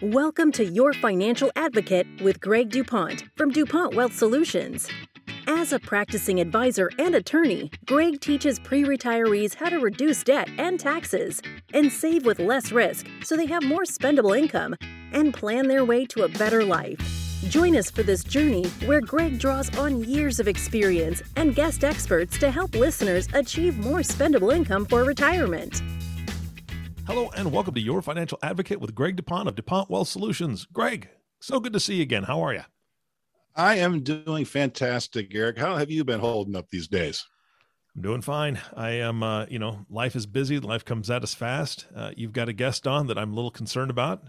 Welcome to Your Financial Advocate with Greg DuPont from DuPont Wealth Solutions. As a practicing advisor and attorney, Greg teaches pre retirees how to reduce debt and taxes and save with less risk so they have more spendable income and plan their way to a better life. Join us for this journey where Greg draws on years of experience and guest experts to help listeners achieve more spendable income for retirement. Hello and welcome to Your Financial Advocate with Greg DuPont of DuPont Wealth Solutions. Greg, so good to see you again. How are you? I am doing fantastic, Eric. How have you been holding up these days? I'm doing fine. I am, uh, you know, life is busy. Life comes at us fast. Uh, you've got a guest on that I'm a little concerned about.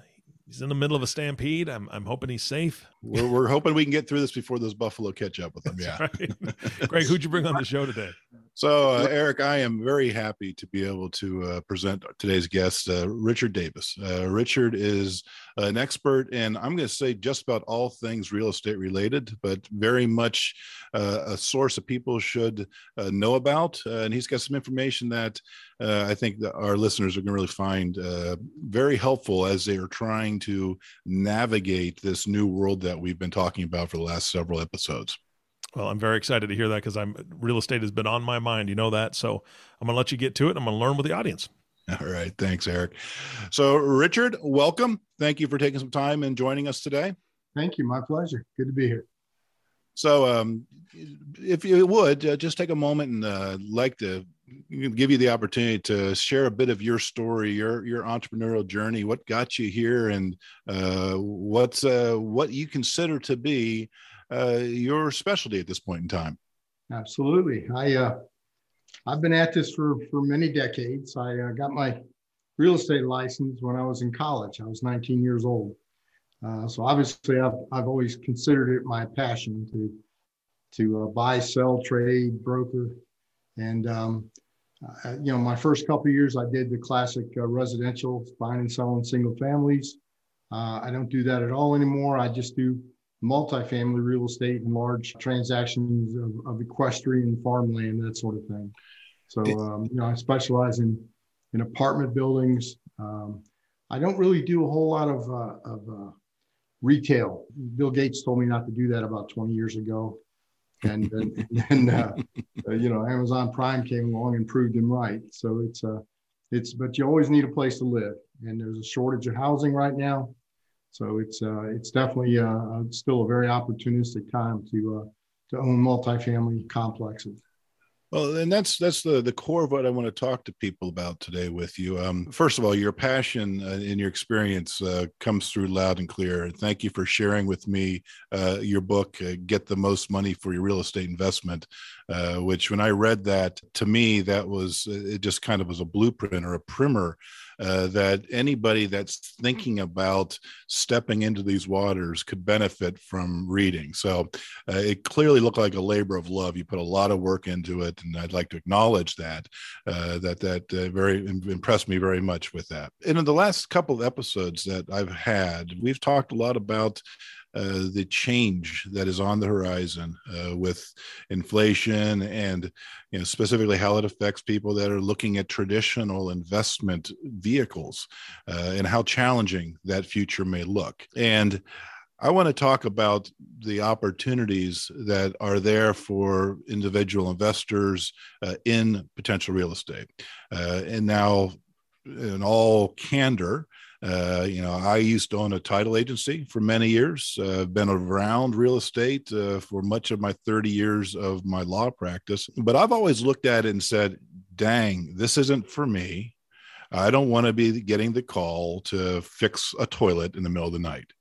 He's in the middle of a stampede. I'm, I'm hoping he's safe. We're, we're hoping we can get through this before those buffalo catch up with him. Yeah. Right. Greg, who'd you bring on the show today? So, uh, Eric, I am very happy to be able to uh, present today's guest, uh, Richard Davis. Uh, Richard is an expert in, I'm going to say, just about all things real estate related, but very much uh, a source that people should uh, know about. and he's got some information that I think that our listeners are going to really find very helpful as they are trying to navigate this new world that we've been talking about for the last several episodes. Well, I'm very excited to hear that because I'm real estate has been on my mind. You know that, so I'm going to let you get to it. I'm going to learn with the audience. All right, thanks, Eric. So, Richard, welcome. Thank you for taking some time and joining us today. Thank you. My pleasure. Good to be here. So, um, if you would uh, just take a moment and uh, like to give you the opportunity to share a bit of your story, your your entrepreneurial journey, what got you here, and uh, what's uh, what you consider to be uh, your specialty at this point in time. Absolutely. I uh, I've been at this for for many decades. I uh, got my real estate license when I was in college. I was 19 years old. Uh, so obviously, I've I've always considered it my passion to to buy, sell, trade, broker, and um, uh, you know, my first couple years, I did the classic uh, residential buying and selling single families. Uh, I don't do that at all anymore. I just do multifamily real estate and large transactions of, of equestrian farmland, that sort of thing. So, um, you know, I specialize in, in apartment buildings. Um, I don't really do a whole lot of, uh, of uh, retail. Bill Gates told me not to do that about 20 years ago. And, and, and uh, uh, you know, Amazon Prime came along and proved him right. So it's, uh, it's, but you always need a place to live. And there's a shortage of housing right now. So it's uh, it's definitely uh, uh, still a very opportunistic time to uh, to own multifamily complexes. Well, and that's that's the the core of what I want to talk to people about today with you. Um, first of all, your passion uh, and your experience uh, comes through loud and clear. Thank you for sharing with me uh, your book, uh, "Get the Most Money for Your Real Estate Investment," uh, which, when I read that, to me, that was it. Just kind of was a blueprint or a primer uh, that anybody that's thinking about stepping into these waters could benefit from reading. So uh, it clearly looked like a labor of love. You put a lot of work into it, and I'd like to acknowledge that. Uh, that that uh, very impressed me very much with that. And in the last couple of episodes that I've had, we've talked a lot about uh, the change that is on the horizon uh, with inflation and you know specifically how it affects people that are looking at traditional investment vehicles uh, and how challenging that future may look and I want to talk about the opportunities that are there for individual investors uh, in potential real estate. Uh, and now, in all candor, uh, you know, I used to own a title agency for many years. Uh, I've been around real estate uh, for much of my 30 years of my law practice, but I've always looked at it and said, dang, this isn't for me. I don't want to be getting the call to fix a toilet in the middle of the night.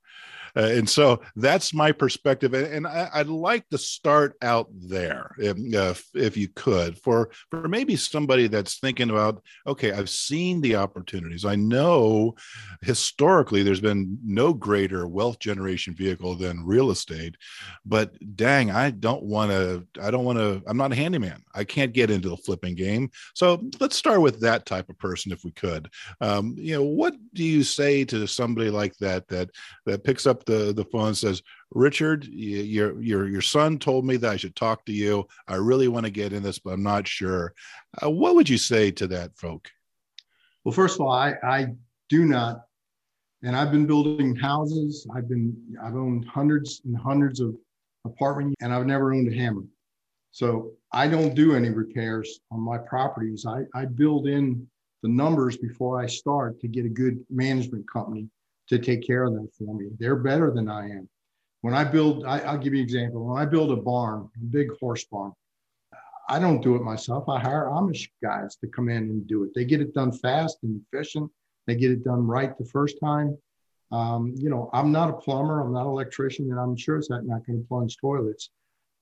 Uh, and so that's my perspective. And, I, would like to start out there, if, uh, if you could, for, for maybe somebody that's thinking about, okay, I've seen the opportunities. I know historically there's been no greater wealth generation vehicle than real estate, but dang, I don't want to, I don't want to, I'm not a handyman. I can't get into the flipping game. So let's start with that type of person if we could. Um, you know, what do you say to somebody like that, that, that picks up the the phone and says, "Richard, your your your son told me that I should talk to you. I really want to get in this, but I'm not sure." Uh, what would you say to that folk? Well, first of all, I I do not and I've been building houses. I've been I've owned hundreds and hundreds of apartments, and I've never owned a hammer. So I don't do any repairs on my properties. I, I build in the numbers before I start to get a good management company to take care of them for me. They're better than I am. When I build, I, will give you an example. When I build a barn, a big horse barn, I don't do it myself. I hire Amish guys to come in and do it. They get it done fast and efficient. They get it done right the first time. Um, you know, I'm not a plumber, I'm not an electrician, and I'm sure it's not, not going to plunge toilets,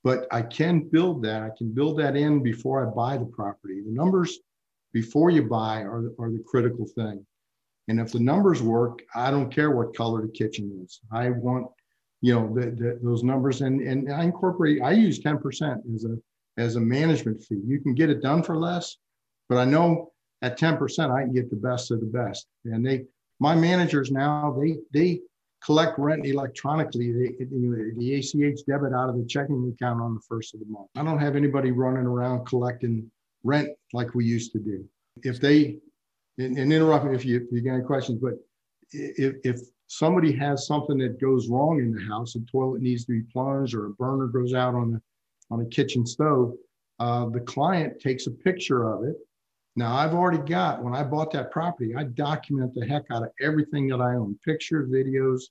but I can build that. I can build that in before I buy the property. The numbers before you buy are, are the critical thing. And if the numbers work, I don't care what color the kitchen is. I want, you know, the, the, those numbers, and and I incorporate. I use ten percent as a as a management fee. You can get it done for less, but I know at ten percent I can get the best of the best. And they, my managers now, they they collect rent electronically. They, the ACH debit out of the checking account on the first of the month. I don't have anybody running around collecting rent like we used to do. If they and, and interrupt if you, if you got any questions, but if, if somebody has something that goes wrong in the house, a toilet needs to be plunged or a burner goes out on the on a kitchen stove, uh, the client takes a picture of it. Now I've already got when I bought that property, I document the heck out of everything that I own, pictures, videos.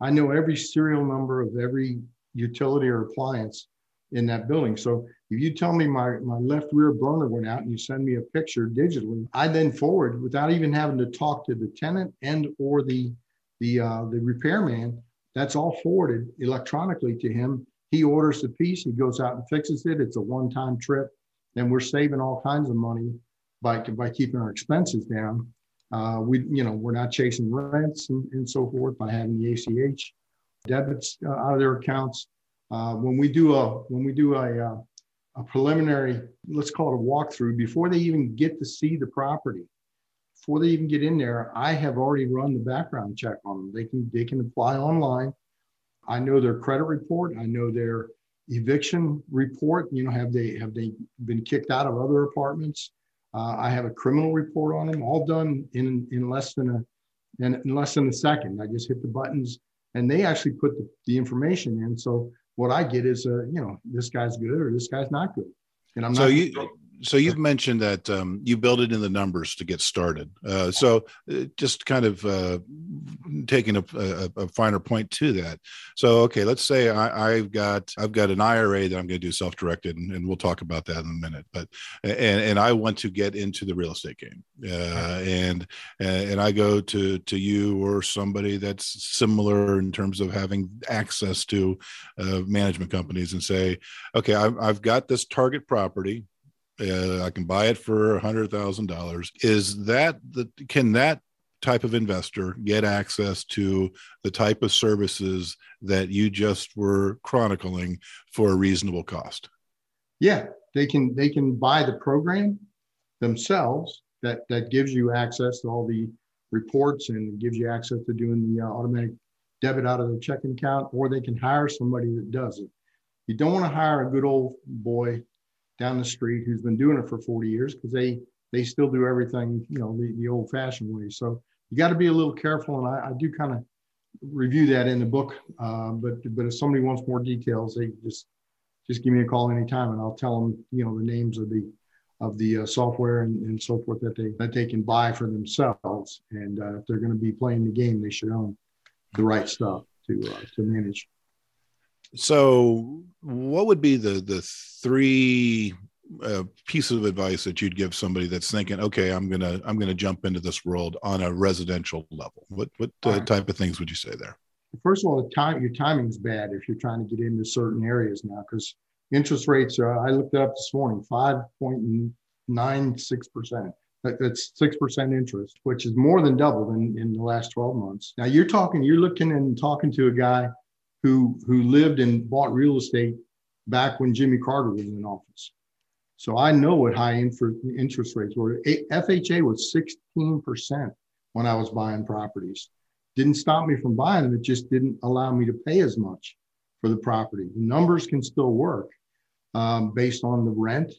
I know every serial number of every utility or appliance in that building. So if you tell me my, my left rear burner went out and you send me a picture digitally, I then forward without even having to talk to the tenant and or the the uh, the repairman. That's all forwarded electronically to him. He orders the piece, he goes out and fixes it. It's a one-time trip, and we're saving all kinds of money by by keeping our expenses down. Uh, we you know we're not chasing rents and, and so forth by having the ACH debits uh, out of their accounts. Uh, when we do a when we do a, uh, a preliminary, let's call it a walkthrough, before they even get to see the property, before they even get in there, I have already run the background check on them. They can they can apply online. I know their credit report. I know their eviction report. You know, have they have they been kicked out of other apartments? Uh, I have a criminal report on them, all done in in less than a in, in less than a second. I just hit the buttons, and they actually put the, the information in. So what I get is, uh, you know, this guy's good or this guy's not good. And I'm so not. You, so you've mentioned that um, you build it in the numbers to get started. Uh, so uh, just kind of uh, taking a, a, a, finer point to that. So okay, let's say I, have got I've got an IRA that I'm going to do self-directed, and, and, we'll talk about that in a minute. But and and I want to get into the real estate game, uh, and and I go to to you or somebody that's similar in terms of having access to uh, management companies, and say, okay, I've, I've got this target property uh, I can buy it for a hundred thousand dollars. Is that the can that type of investor get access to the type of services that you just were chronicling for a reasonable cost? Yeah, they can they can buy the program themselves that that gives you access to all the reports and gives you access to doing the uh, automatic debit out of the checking account, or they can hire somebody that does it. You don't want to hire a good old boy down the street who's been doing it for 40 years because they they still do everything you know the, the old fashioned way. So you got to be a little careful and i, I do kind of review that in the book uh, but but if somebody wants more details they just just give me a call anytime and i'll tell them you know the names of the of the uh, software and, and so forth that they that they can buy for themselves. And uh, if they're going to be playing the game they should own the right stuff to uh, to manage so, what would be the the three uh, pieces of advice that you'd give somebody that's thinking, okay, I'm gonna I'm gonna jump into this world on a residential level? What what uh, type of things would you say there? First of all, the time your timing's bad if you're trying to get into certain areas now because interest rates are. I looked it up this morning, five point nine six percent. That's six percent interest, which is more than doubled in, in the last 12 months. Now you're talking, you're looking and talking to a guy who who lived and bought real estate back when Jimmy Carter was in office. So I know what high interest rates were. FHA was 16% when I was buying properties. Didn't stop me from buying them. It just didn't allow me to pay as much for the property. The numbers can still work um, based on the rent,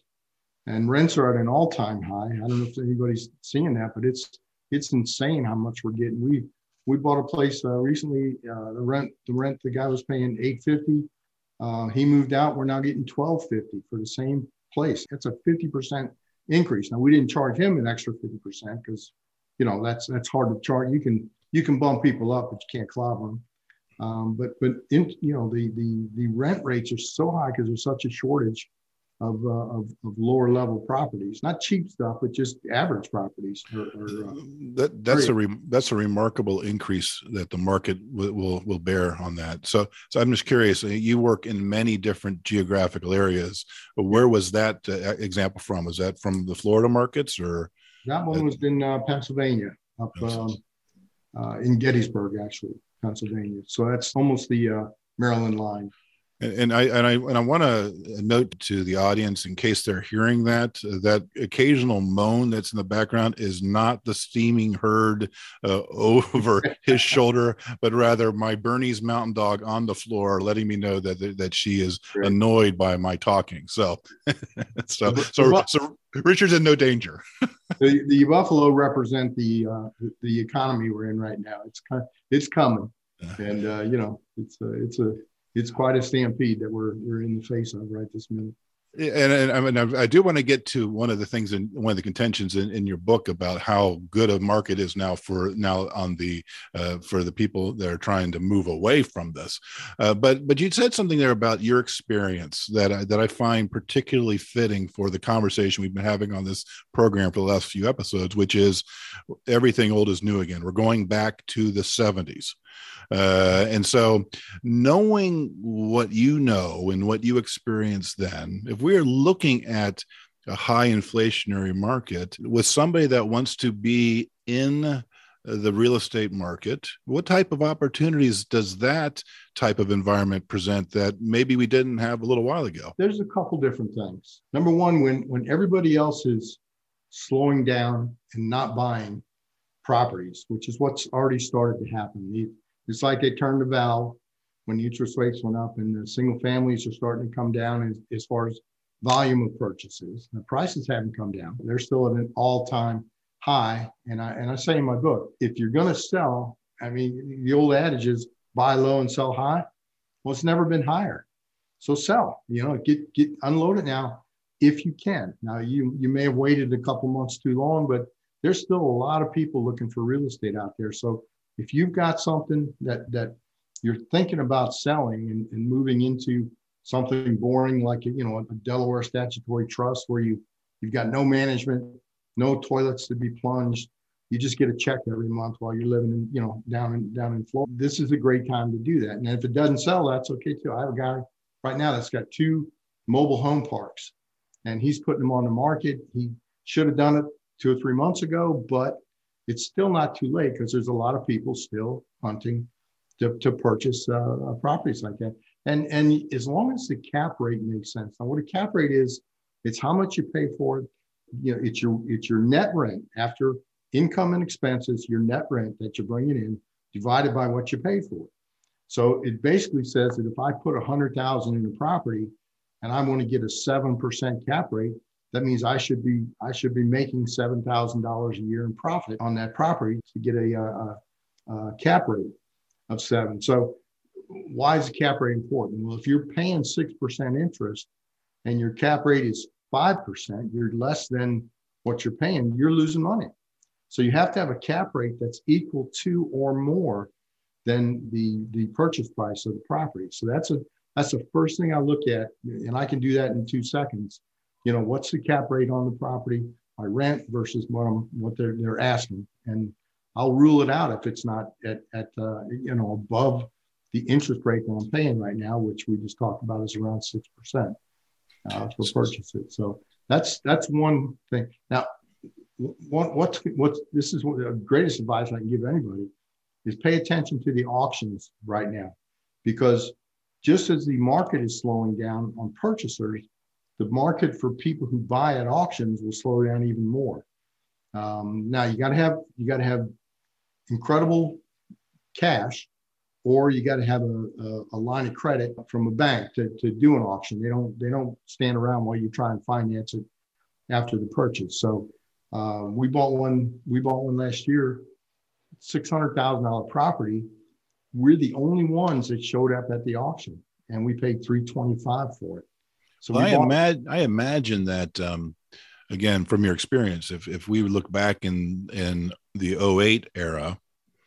and rents are at an all-time high. I don't know if anybody's seeing that, but it's it's insane how much we're getting. We we bought a place uh, recently. Uh, the rent, the rent, the guy was paying eight fifty. Uh, he moved out. We're now getting twelve fifty for the same place. That's a fifty percent increase. Now we didn't charge him an extra fifty percent because, you know, that's that's hard to charge. You can you can bump people up, but you can't clobber them. Um, but but in you know the the the rent rates are so high because there's such a shortage of, uh, of, of lower level properties, not cheap stuff, but just average properties. Are, are, uh, that that's a re- that's a remarkable increase that the market w- will will bear on that. So so I'm just curious. Uh, you work in many different geographical areas. Where was that uh, example from? Was that from the Florida markets or? That one was in uh, Pennsylvania, up um, uh, in Gettysburg, actually, Pennsylvania. So that's almost the Maryland line. And, I and I and I want to note to the audience, in case they're hearing that, that occasional moan that's in the background is not the steaming herd uh, over his shoulder, but rather my Bernese Mountain Dog on the floor, letting me know that that she is annoyed by my talking. So, so so so Richard's in no danger. the, the buffalo represent the uh, the economy we're in right now. It's it's coming, and uh, you know it's a, it's a it's quite a stampede that we're we're in the face of right this minute. And, and I mean, I do want to get to one of the things in one of the contentions in, in your book about how good a market is now for now on the uh, for the people that are trying to move away from this. Uh, but but you said something there about your experience that I, that I find particularly fitting for the conversation we've been having on this program for the last few episodes, which is everything old is new again. We're going back to the 70s. Uh, and so, knowing what you know and what you experienced then, if we're looking at a high inflationary market with somebody that wants to be in the real estate market, what type of opportunities does that type of environment present that maybe we didn't have a little while ago? There's a couple different things. Number one, when when everybody else is slowing down and not buying properties, which is what's already started to happen. It's like they turned the valve when interest rates went up and the single families are starting to come down as, as far as volume of purchases. The prices haven't come down. They're still at an all-time high. And I and I say in my book, if you're going to sell, I mean, the old adage is buy low and sell high. Well, it's never been higher. So sell, you know, get get unload it now if you can. Now you you may have waited a couple months too long, but there's still a lot of people looking for real estate out there. So if you've got something that that you're thinking about selling and, and moving into something boring like you know a Delaware statutory trust where you you've got no management, no toilets to be plunged, you just get a check every month while you're living in you know down in down in Florida. This is a great time to do that. And if it doesn't sell, that's okay too. I have a guy right now that's got two mobile home parks, and he's putting them on the market. He should have done it two or three months ago, but it's still not too late because there's a lot of people still hunting to, to purchase uh, properties like that. And, and as long as the cap rate makes sense. Now, what a cap rate is, it's how much you pay for it. You know, it's your it's your net rent after income and expenses, your net rent that you're bringing in divided by what you pay for it. So it basically says that if I put a hundred thousand in a property and I want to get a seven percent cap rate, that means I should be I should be making seven thousand dollars a year in profit on that property to get a, a, a, cap rate of seven. So why is the cap rate important? Well, if you're paying six percent interest and your cap rate is five percent, you're less than what you're paying. You're losing money. So you have to have a cap rate that's equal to or more than the the purchase price of the property. So that's a that's the first thing I look at, and I can do that in two seconds you know, what's the cap rate on the property I rent versus what I'm, what they're, they're asking. And I'll rule it out if it's not at, at uh, you know, above the interest rate that I'm paying right now, which we just talked about is around 6% uh, for purchases. So that's, that's one thing. Now, what, what's, what's, this is what the greatest advice I can give anybody is pay attention to the auctions right now, because just as the market is slowing down on purchasers, the market for people who buy at auctions will slow down even more. Um, now you got to have you got to have incredible cash, or you got to have a, a, a, line of credit from a bank to, to do an auction. They don't they don't stand around while you try and finance it after the purchase. So uh, we bought one we bought one last year six hundred thousand dollar property, we're the only ones that showed up at the auction, and we paid three twenty five for it. So well, I, imagine I imagine that um, again from your experience, if if we look back in in the 08 era,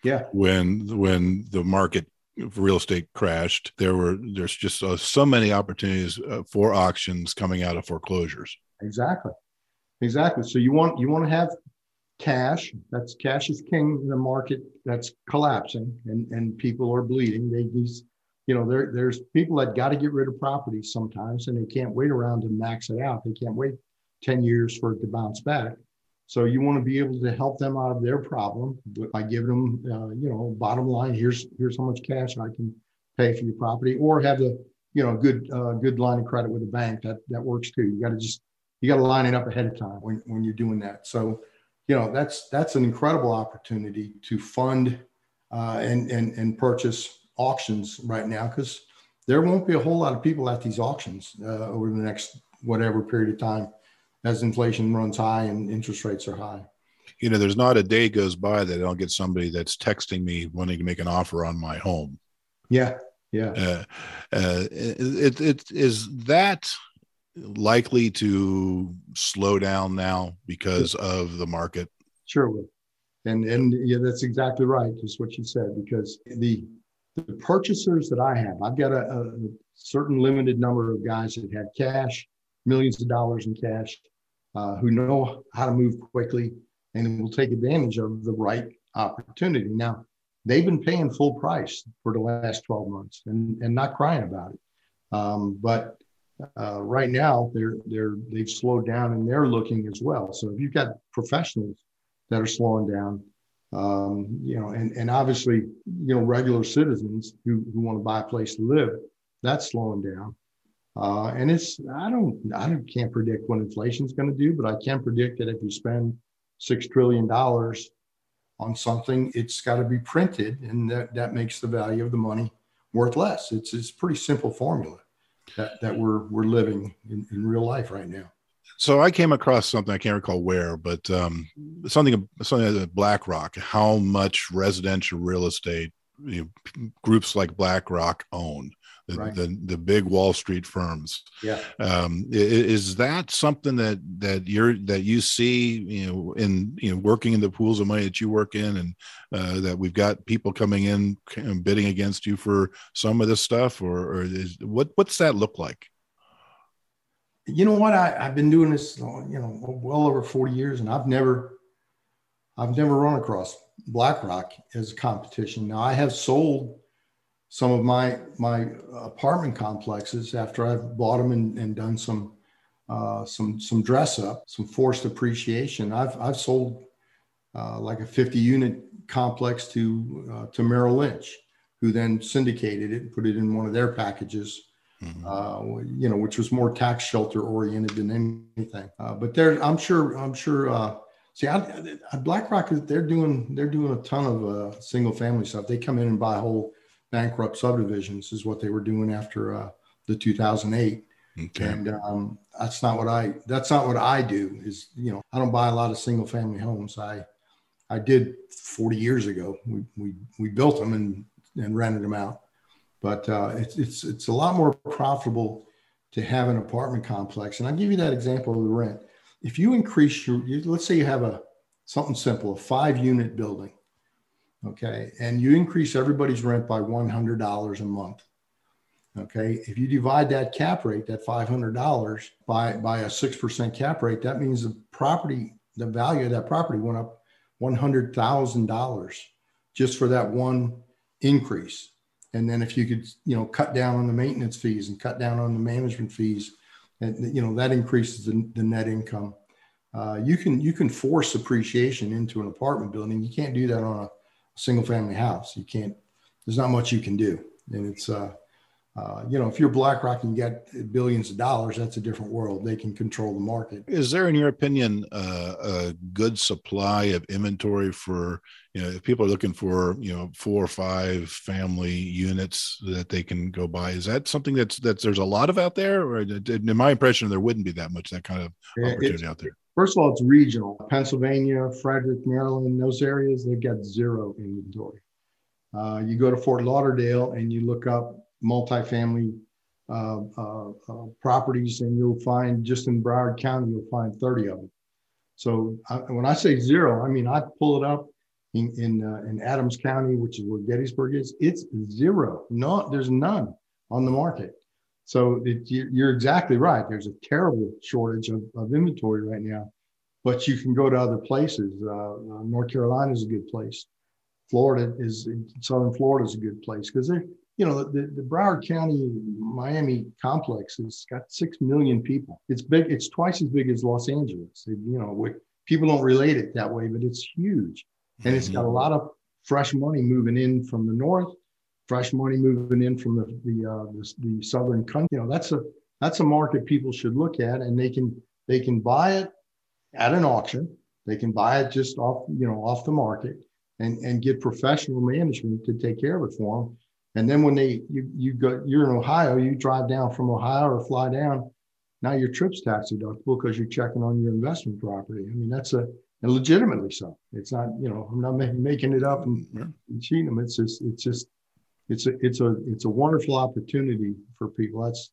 yeah, when when the market real estate crashed, there were there's just uh, so many opportunities uh, for auctions coming out of foreclosures. Exactly, exactly. So you want you want to have cash. That's cash is king in a market that's collapsing and and people are bleeding. They these you know there there's people that got to get rid of properties sometimes and they can't wait around to max it out. They can't wait 10 years for it to bounce back. So you want to be able to help them out of their problem by giving them, uh, you know, bottom line. Here's here's how much cash I can pay for your property, or have a you know good uh, good line of credit with a bank that that works too. You got to just you got to line it up ahead of time when when you're doing that. So you know that's that's an incredible opportunity to fund uh, and and and purchase auctions right now because there won't be a whole lot of people at these auctions uh, over the next whatever period of time as inflation runs high and interest rates are high. You know, there's not a day goes by that I don't get somebody that's texting me wanting to make an offer on my home. Yeah, yeah. Uh, uh, it, it is that likely to slow down now because of the market. Sure will. And and yeah, that's exactly right. Just what you said because the the purchasers that I have, I've got a, a certain limited number of guys that have cash, millions of dollars in cash, uh, who know how to move quickly and will take advantage of the right opportunity. Now, they've been paying full price for the last 12 months and, and not crying about it. Um, but uh, right now, they're they're they've slowed down and they're looking as well. So if you've got professionals that are slowing down, um, you know, and and obviously, you know, regular citizens who who want to buy a place to live, that's slowing down. Uh, and it's I don't I can't predict what inflation is going to do, but I can predict that if you spend six trillion dollars on something, it's got to be printed, and that that makes the value of the money worth less. It's it's a pretty simple formula that that we're we're living in, in real life right now. So I came across something I can't recall where, but um, something something at BlackRock. How much residential real estate you know, groups like BlackRock own? the, right. the, the big Wall Street firms. Yeah. Um, is that something that that you're that you see you know in you know working in the pools of money that you work in, and uh, that we've got people coming in bidding against you for some of this stuff, or, or is, what what's that look like? You know what? I, I've been doing this, you know, well over 40 years, and I've never, I've never run across BlackRock as a competition. Now I have sold some of my my apartment complexes after I've bought them and, and done some uh, some some dress up, some forced appreciation. I've I've sold uh, like a 50 unit complex to uh, to Merrill Lynch, who then syndicated it, and put it in one of their packages. Mm-hmm. Uh, you know, which was more tax shelter oriented than anything. Uh, but there, I'm sure, I'm sure. Uh, see, I, I, BlackRock, they're doing, they're doing a ton of single family stuff. They come in and buy whole bankrupt subdivisions is what they were doing after uh, the 2008 okay. and um, that's not what i that's not what i do is you know i don't buy a lot of single family homes i i did 40 years ago we we, we built them and and rented them out but uh, it's it's it's a lot more profitable to have an apartment complex. And i'll give you that example of the rent. If you increase your you, let's say you have a something simple a five unit building okay, and you increase everybody's rent by $100 a month, okay, if you divide that cap rate, that $500 by, by a 6% cap rate, that means the property, the value of that property went up $100,000 just for that one increase. And then if you could, you know, cut down on the maintenance fees and cut down on the management fees, and you know that increases the, the net income. Uh, you can you can force appreciation into an apartment building. You can't do that on a single family house. You can't, there's not much you can do. And it's, uh, uh, you know, if you're BlackRock and get billions of dollars, that's a different world. They can control the market. Is there, in your opinion, uh, a good supply of inventory for, you know, if people are looking for, you know, four or five family units that they can go buy? Is that something that's that's there's a lot of out there, or in my impression, there wouldn't be that much that kind of opportunity it's, out there? First of all, it's regional. Pennsylvania, Frederick, Maryland, those areas, they've got zero inventory. Uh, you go to Fort Lauderdale and you look up multifamily uh, uh, uh, properties, and you'll find just in Broward County, you'll find 30 of them. So when I say zero, I mean I pull it up in in, uh, in Adams County, which is where Gettysburg is. It's zero. No, there's none on the market. So it, you're exactly right. There's a terrible shortage of, of inventory right now, but you can go to other places. Uh, North Carolina is a good place. Florida is Southern Florida is a good place because they you know, the, the Broward County Miami complex has got six million people. It's big. It's twice as big as Los Angeles. It, you know, we, people don't relate it that way, but it's huge, and it's got a lot of fresh money moving in from the north, fresh money moving in from the the, uh, the, the southern country. You know, that's a that's a market people should look at, and they can they can buy it at an auction. They can buy it just off you know off the market, and and get professional management to take care of it for them and then when they you you go you're in Ohio, you drive down from Ohio or fly down. Now your trip's tax deductible because you're checking on your investment property. I mean that's a and legitimately so. It's not you know I'm not making it up and, and cheating them. It's just it's just it's a it's a it's a wonderful opportunity for people. That's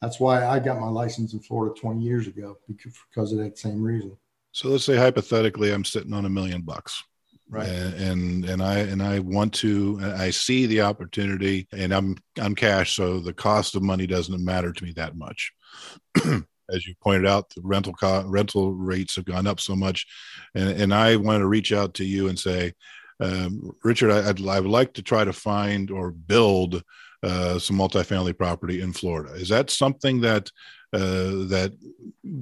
that's why I got my license in Florida 20 years ago because, because of that same reason. So let's say hypothetically I'm sitting on a million bucks right. And and i and i want to i see the opportunity and i'm i'm cash so the cost of money doesn't matter to me that much. As you pointed out the rental co- rental rates have gone up so much. And and i want to reach out to you and say um, richard I, would I would like to try to find or build uh, some multifamily property in florida. Is that something that uh, that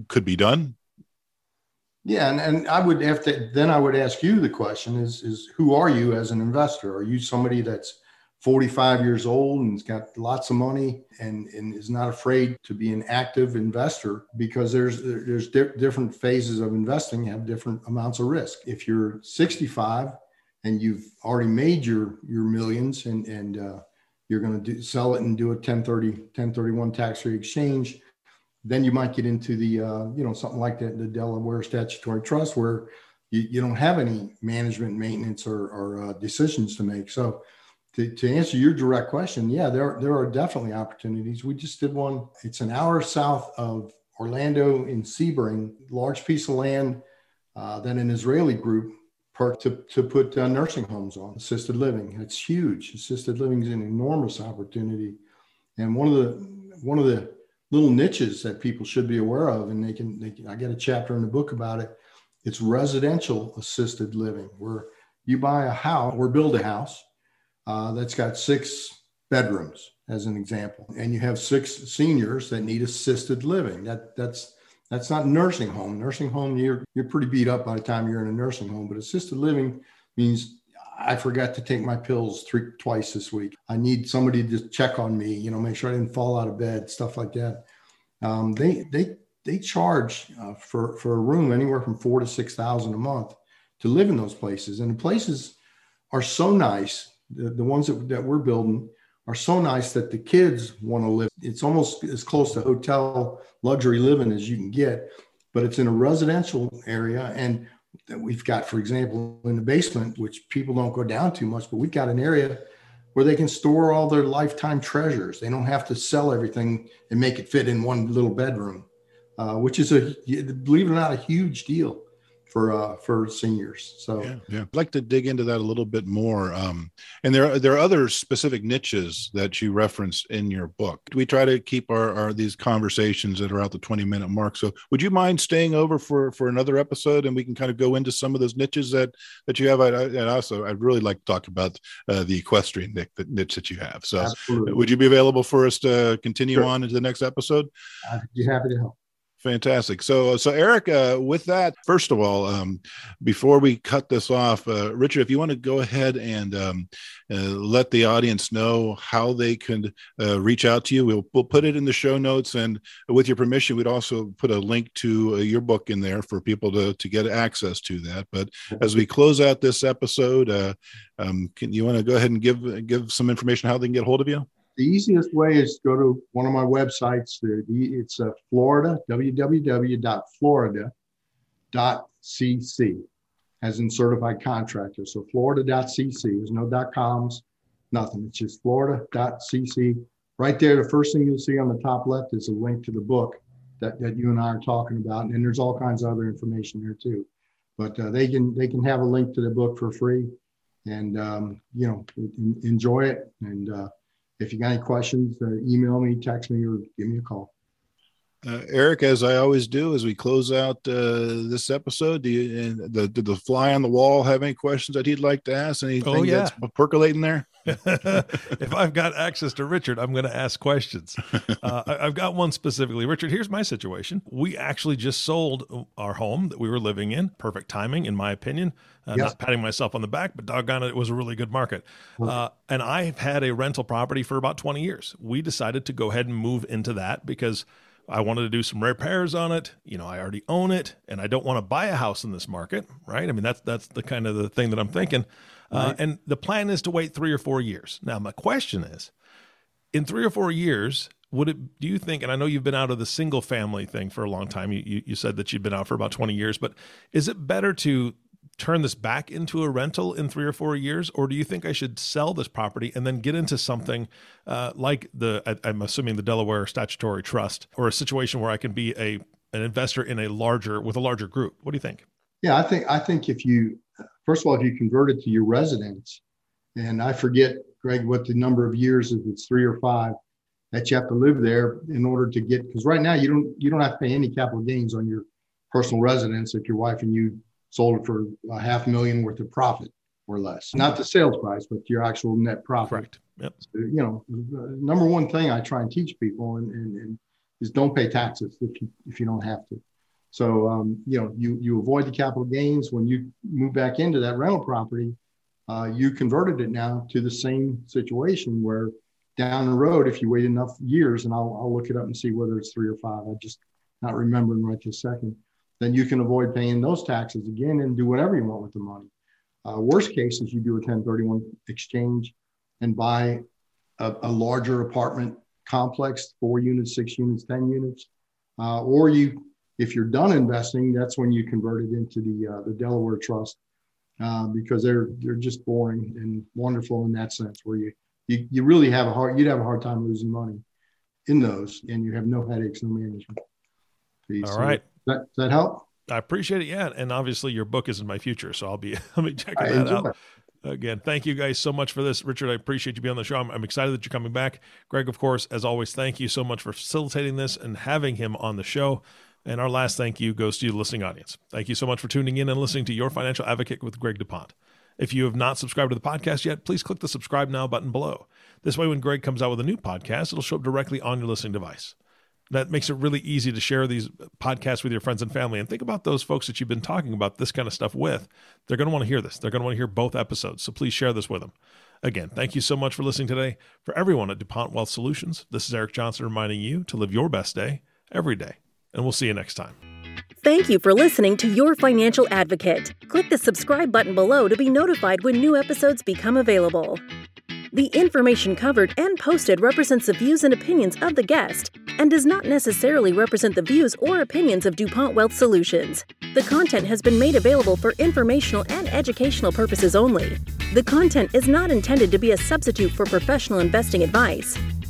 could be done yeah, and, and I would have to then I would ask you the question is is who are you as an investor? Are you somebody that's 45 years old and's got lots of money and, and is not afraid to be an active investor because there's there's di- different phases of investing have different amounts of risk. If you're 65 and you've already made your your millions and and uh, you're going to sell it and do a 1030 1031 tax free exchange then you might get into the uh, you know something like that the delaware statutory trust where you, you don't have any management maintenance or, or uh, decisions to make. So to, to answer your direct question yeah there, there are definitely opportunities. We just did one. It's an hour south of orlando in sebring large piece of land uh, that an israeli group to, to put uh, nursing homes on assisted living. It's huge. Assisted living is an enormous opportunity. And one of the one of the little niches that people should be aware of and they can, they can i get a chapter in the book about it. It's residential assisted living where you buy a house or build a house uh, that's got six bedrooms as an example and you have six seniors that need assisted living. That that's that's not nursing home. Nursing home you're you're pretty beat up by the time you're in a nursing home but assisted living means I forgot to take my pills three twice this week. I need somebody to check on me, you know, make sure I didn't fall out of bed, stuff like that. Um, they they they charge uh, for for a room anywhere from four to six thousand a month to live in those places, and the places are so nice. The, the ones that, that we're building are so nice that the kids want to live. It's almost as close to hotel luxury living as you can get, but it's in a residential area and that we've got, for example, in the basement, which people don't go down too much, but we've got an area where they can store all their lifetime treasures. They don't have to sell everything and make it fit in one little bedroom, uh, which is a, believe it or not, a huge deal for uh, for seniors. So yeah, yeah, I'd like to dig into that a little bit more. Um, and there are, there are other specific niches that you reference in your book. We try to keep our, our these conversations that are out the twenty minute mark. So would you mind staying over for for another episode and we can kind of go into some of those niches that that you have? I, I, and also, I'd really like to talk about uh, the equestrian niche, the niche that you have. So Absolutely. would you be available for us to continue sure. on into the next episode? I'd be happy to help. Fantastic. So, so Eric, uh, with that, first of all, um, before we cut this off, uh, Richard, if you want to go ahead and um, uh, let the audience know how they can uh, reach out to you, we'll, we'll put it in the show notes. And with your permission, we'd also put a link to uh, your book in there for people to, to get access to that. But as we close out this episode, uh, um, can you want to go ahead and give give some information how they can get hold of you? The easiest way is go to one of my websites. It's uh, Florida, www.florida, florida.cc, as in certified contractor. So florida.cc. There's no dot .coms, nothing. It's just florida.cc. Right there, the first thing you'll see on the top left is a link to the book that, that you and I are talking about. And there's all kinds of other information there too. But uh, they can they can have a link to the book for free, and um, you know enjoy it. And uh, if you got any questions, uh, email me, text me, or give me a call. Uh, Eric, as I always do, as we close out uh, this episode, do you and the did the fly on the wall have any questions that he'd like to ask? Anything oh, yeah. that's percolating there? If I've got access to Richard, I'm going to ask questions. Uh, I've got one specifically. Richard, here's my situation. We actually just sold our home that we were living in. Perfect timing, in my opinion. Uh, yes. Not patting myself on the back, but doggone it, it was a really good market. Uh, and I've had a rental property for about 20 years. We decided to go ahead and move into that because I wanted to do some repairs on it. You know, I already own it, and I don't want to buy a house in this market, right? I mean, that's that's the kind of the thing that I'm thinking. Uh, right. and the plan is to wait three or four years. Now, my question is, in three or four years, would it? Do you think? And I know you've been out of the single family thing for a long time. You you, you said that you've been out for about 20 years, but is it better to turn this back into a rental in three or four years, or do you think I should sell this property and then get into something uh, like the I, I'm assuming the Delaware Statutory Trust, or a situation where I can be a an investor in a larger with a larger group? What do you think? Yeah, I think I think if you first of all if you convert it to your residence, and I forget Greg what the number of years if it's three or five that you have to live there in order to get because right now you don't you don't have to pay any capital gains on your personal residence if your wife and you sold it for a half million worth of profit or less. Not the sales price, but your actual net profit. Correct. Yep. So, you know, number one thing I try and teach people and, and, and, is don't pay taxes if you if you don't have to. So um, you know, you you avoid the capital gains when you move back into that rental property. Uh, you converted it now to the same situation where down the road, if you wait enough years, and I'll, I'll look it up and see whether it's three or five. I just not remembering right this second then you can avoid paying those taxes again and do whatever you want with the money. Uh, worst case is you do a 1031 exchange and buy a, a larger apartment complex, four units, six units, 10 units. Uh, or you, if you're done investing, that's when you convert it into the, uh, the Delaware Trust uh, because they're, they're just boring and wonderful in that sense where you, you, you really have a hard, you'd have a hard time losing money in those and you have no headaches, no management. Fees. All so, right. That, does that help? I appreciate it. Yeah. And obviously your book is in my future. So I'll be, I'll be checking I that out. It. Again, thank you guys so much for this. Richard, I appreciate you being on the show. I'm, I'm, excited that you're coming back. Greg, of course, as always, thank you so much for facilitating this and having him on the show. And our last thank you goes to you, listening audience. Thank you so much for tuning in and listening to Your Financial Advocate with Greg DuPont. If you have not subscribed to the podcast yet, please click the subscribe now button below. This way, when Greg comes out with a new podcast, it'll show up directly on your listening device that makes it really easy to share these podcasts with your friends and family. And think about those folks that you've been talking about this kind of stuff with. They're going to want to hear this. They're going to want to hear both episodes. So please share this with them. Again, thank you so much for listening today. For everyone at DuPont Wealth Solutions, this is Eric Johnson reminding you to live your best day every day. And we'll see you next time. Thank you for listening to Your Financial Advocate. Click the subscribe button below to be notified when new episodes become available. The information covered and posted represents the views and opinions of the guest and does not necessarily represent the views or opinions of DuPont Wealth Solutions. The content has been made available for informational and educational purposes only. The content is not intended to be a substitute for professional investing advice.